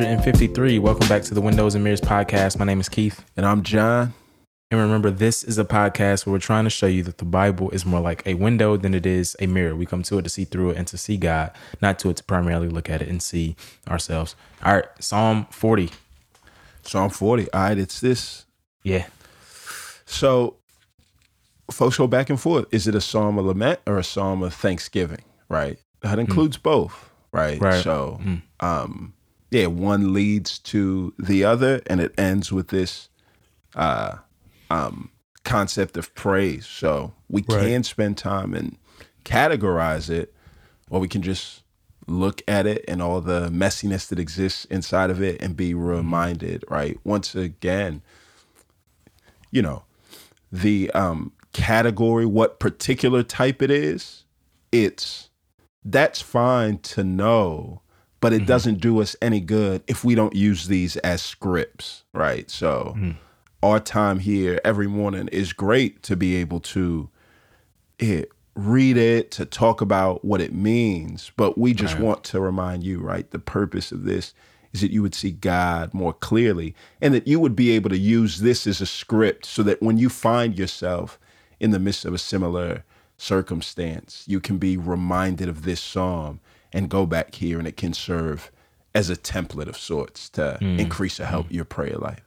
153. Welcome back to the Windows and Mirrors podcast. My name is Keith. And I'm John. And remember, this is a podcast where we're trying to show you that the Bible is more like a window than it is a mirror. We come to it to see through it and to see God, not to it to primarily look at it and see ourselves. All right, Psalm 40. Psalm 40. All right, it's this. Yeah. So, folks go back and forth. Is it a psalm of lament or a psalm of thanksgiving? Right. That includes mm. both. Right. Right. So, mm. um, yeah, one leads to the other, and it ends with this uh, um, concept of praise. So we right. can spend time and categorize it, or we can just look at it and all the messiness that exists inside of it and be reminded, right? Once again, you know, the um, category, what particular type it is, it's that's fine to know but it mm-hmm. doesn't do us any good if we don't use these as scripts, right? So mm-hmm. our time here every morning is great to be able to it, read it, to talk about what it means, but we just right. want to remind you, right? The purpose of this is that you would see God more clearly and that you would be able to use this as a script so that when you find yourself in the midst of a similar circumstance, you can be reminded of this psalm and go back here and it can serve as a template of sorts to mm. increase or help mm. your prayer life.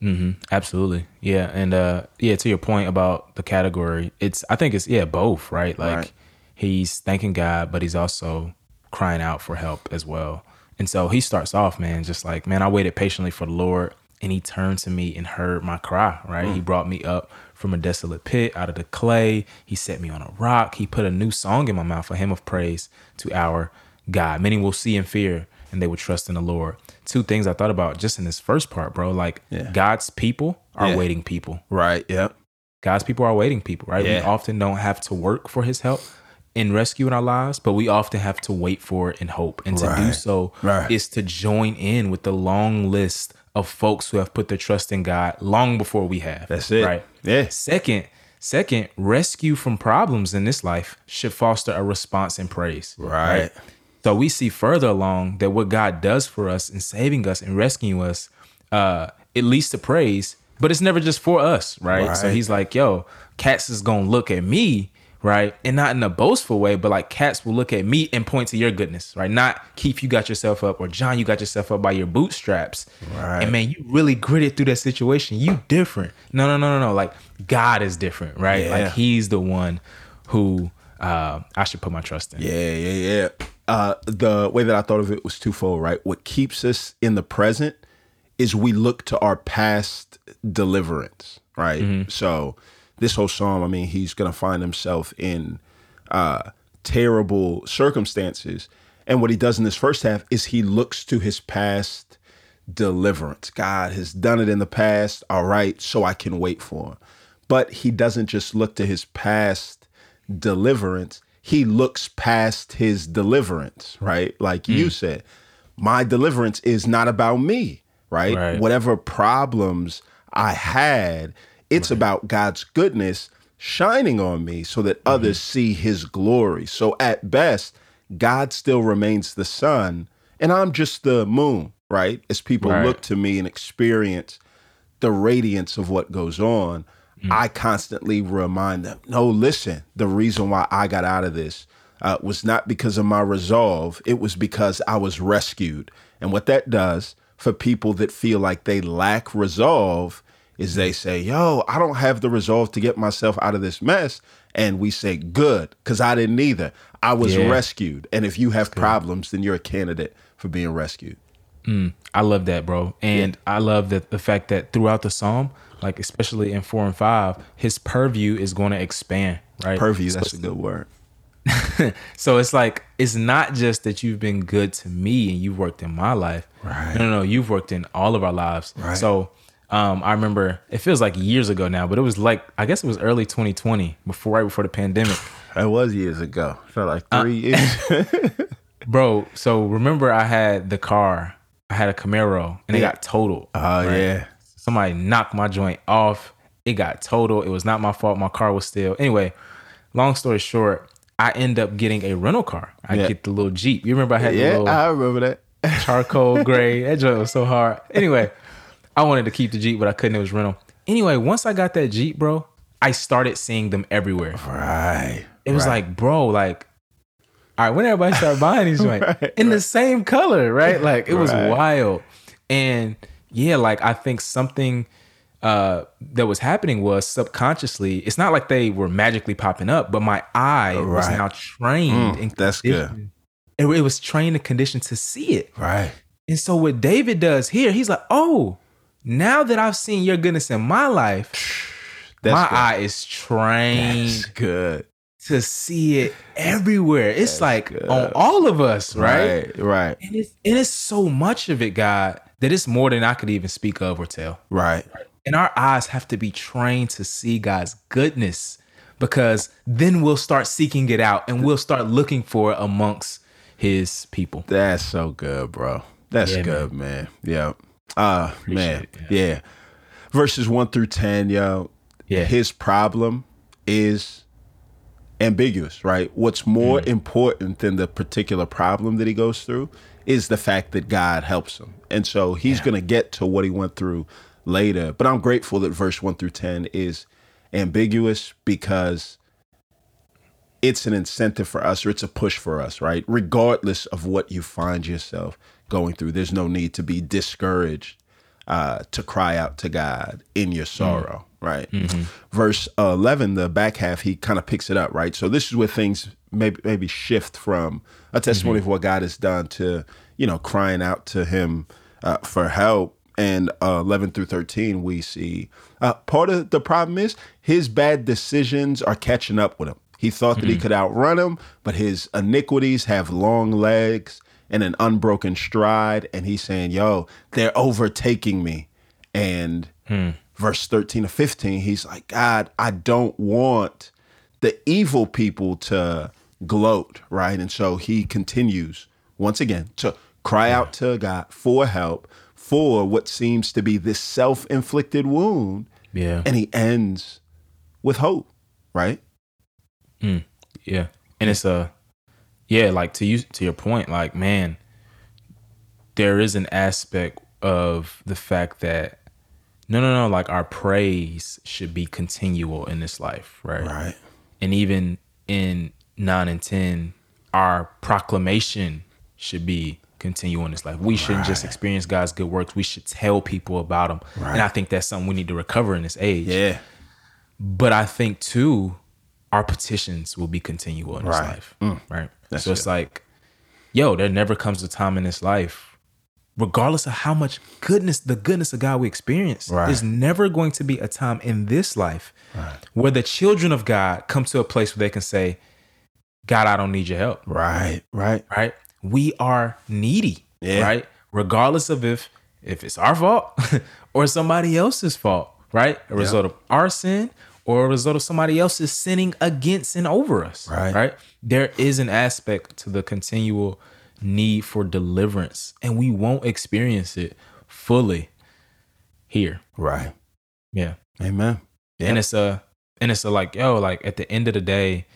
Mm-hmm. Absolutely. Yeah. And uh yeah, to your point about the category, it's I think it's yeah, both, right? Like right. he's thanking God, but he's also crying out for help as well. And so he starts off, man, just like, man, I waited patiently for the Lord and he turned to me and heard my cry, right? Mm. He brought me up from a desolate pit out of the clay. He set me on a rock. He put a new song in my mouth, a hymn of praise to our God. Many will see and fear and they will trust in the Lord. Two things I thought about just in this first part, bro. Like yeah. God's people are yeah. waiting people. Right. Yep. God's people are waiting people, right? Yeah. We often don't have to work for his help in rescuing our lives, but we often have to wait for it and hope. And to right. do so right. is to join in with the long list of folks who have put their trust in God long before we have. That's it. Right. Yeah. Second, second, rescue from problems in this life should foster a response in praise. Right. right. So we see further along that what God does for us in saving us and rescuing us, uh, it leads to praise, but it's never just for us, right? right. So he's like, yo, cats is gonna look at me right? And not in a boastful way, but like cats will look at me and point to your goodness, right? Not Keith, you got yourself up, or John, you got yourself up by your bootstraps. Right. And man, you really gritted through that situation. You different. No, no, no, no, no. Like God is different, right? Yeah. Like He's the one who uh, I should put my trust in. Yeah, yeah, yeah. Uh, the way that I thought of it was twofold, right? What keeps us in the present is we look to our past deliverance, right? Mm-hmm. So this whole psalm, I mean, he's going to find himself in uh, terrible circumstances. And what he does in this first half is he looks to his past deliverance. God has done it in the past. All right, so I can wait for him. But he doesn't just look to his past deliverance, he looks past his deliverance, right? Like mm. you said, my deliverance is not about me, right? right? Whatever problems I had, it's right. about God's goodness shining on me so that mm-hmm. others see his glory. So at best, God still remains the sun and I'm just the moon, right? As people right. look to me and experience the radiance of what goes on, mm. I constantly remind them, no, listen, the reason why I got out of this uh, was not because of my resolve, it was because I was rescued. And what that does for people that feel like they lack resolve is they say, yo, I don't have the resolve to get myself out of this mess. And we say, good, because I didn't either. I was yeah. rescued. And if you have problems, then you're a candidate for being rescued. Mm, I love that, bro. And yeah. I love that the fact that throughout the psalm, like especially in four and five, his purview is going to expand, right? Purview, that's a good word. so it's like it's not just that you've been good to me and you've worked in my life. Right. No, no, no. You've worked in all of our lives. Right. So um, I remember it feels like years ago now, but it was like I guess it was early 2020, before right before the pandemic. It was years ago. felt like uh, three uh, years. bro, so remember I had the car. I had a Camaro and it got totaled. Oh right? yeah. Somebody knocked my joint off. It got totaled. It was not my fault. My car was still. Anyway, long story short, I end up getting a rental car. I yeah. get the little Jeep. You remember I had yeah, little, I remember that charcoal gray. That joint was so hard. Anyway, I wanted to keep the Jeep, but I couldn't. It was rental. Anyway, once I got that Jeep, bro, I started seeing them everywhere. Right. It was right. like, bro, like, all right, when everybody started buying these right, in right. the same color, right? Like, it was wild. And yeah, like, I think something uh, that was happening was subconsciously, it's not like they were magically popping up, but my eye was now trained. Mm, that's good. It, it was trained and conditioned to see it. Right. And so what David does here, he's like, oh, now that I've seen your goodness in my life, That's my good. eye is trained That's good to see it everywhere. It's That's like good. on all of us, right? Right. Right. And it's, and it's so much of it, God, that it's more than I could even speak of or tell. Right. And our eyes have to be trained to see God's goodness because then we'll start seeking it out and we'll start looking for it amongst his people. That's so good, bro. That's yeah, good, man. man. Yeah. Uh man. It, yeah. yeah. Verses one through ten, yo. Yeah. His problem is ambiguous, right? What's more mm. important than the particular problem that he goes through is the fact that God helps him. And so he's yeah. going to get to what he went through later. But I'm grateful that verse 1 through 10 is ambiguous because it's an incentive for us or it's a push for us, right? Regardless of what you find yourself going through, there's no need to be discouraged uh, to cry out to God in your sorrow, mm. right? Mm-hmm. Verse uh, 11, the back half, he kind of picks it up, right? So this is where things maybe maybe shift from a testimony mm-hmm. of what God has done to, you know, crying out to him uh, for help and uh, 11 through 13 we see uh, part of the problem is his bad decisions are catching up with him he thought that mm-hmm. he could outrun him, but his iniquities have long legs and an unbroken stride. And he's saying, Yo, they're overtaking me. And hmm. verse 13 to 15, he's like, God, I don't want the evil people to gloat, right? And so he continues once again to cry yeah. out to God for help for what seems to be this self inflicted wound. Yeah. And he ends with hope, right? Mm, yeah, and it's a yeah, like to you to your point, like man, there is an aspect of the fact that no, no, no, like our praise should be continual in this life, right? Right. And even in nine and ten, our proclamation should be continual in this life. We shouldn't right. just experience God's good works. We should tell people about them. Right. And I think that's something we need to recover in this age. Yeah. But I think too, our petitions will be continual in this life. Mm. Right. That's so it's like, yo, there never comes a time in this life, regardless of how much goodness, the goodness of God we experience, right. there's never going to be a time in this life right. where the children of God come to a place where they can say, God, I don't need your help. Right. Right. Right. We are needy. Yeah. Right. Regardless of if if it's our fault or somebody else's fault, right? A result of our sin or a result of somebody else's sinning against and over us. Right. Right. There is an aspect to the continual need for deliverance, and we won't experience it fully here. Right. Yeah. Amen. Yeah. And it's a and it's a like, yo, like at the end of the day,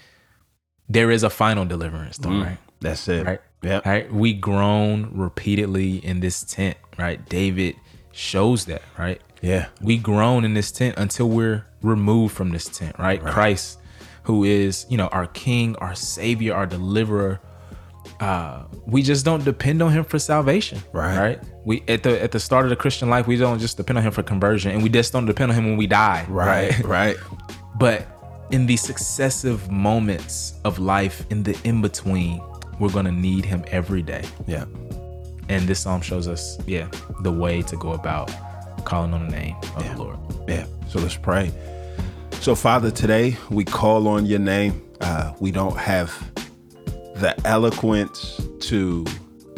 there is a final deliverance, though, mm, right? That's it. Right. Yeah. Right. We groan repeatedly in this tent, right? David shows that, right? Yeah. We groan in this tent until we're removed from this tent, right? right. Christ, who is, you know, our king, our savior, our deliverer. Uh, we just don't depend on him for salvation. Right. Right. We at the at the start of the Christian life, we don't just depend on him for conversion and we just don't depend on him when we die. Right. Right. right. but in the successive moments of life, in the in-between, we're gonna need him every day. Yeah. And this psalm shows us, yeah, the way to go about calling on the name of yeah. the Lord. Yeah. So let's pray. So, Father, today we call on your name. Uh, we don't have the eloquence to,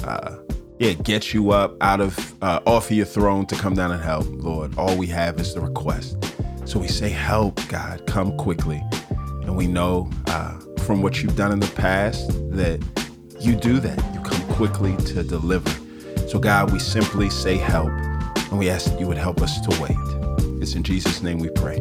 uh, yeah, get you up out of uh, off of your throne to come down and help, Lord. All we have is the request. So we say, "Help, God, come quickly." And we know uh, from what you've done in the past that you do that. You come quickly to deliver. So, God, we simply say, "Help." And we ask that you would help us to wait. It's in Jesus' name we pray.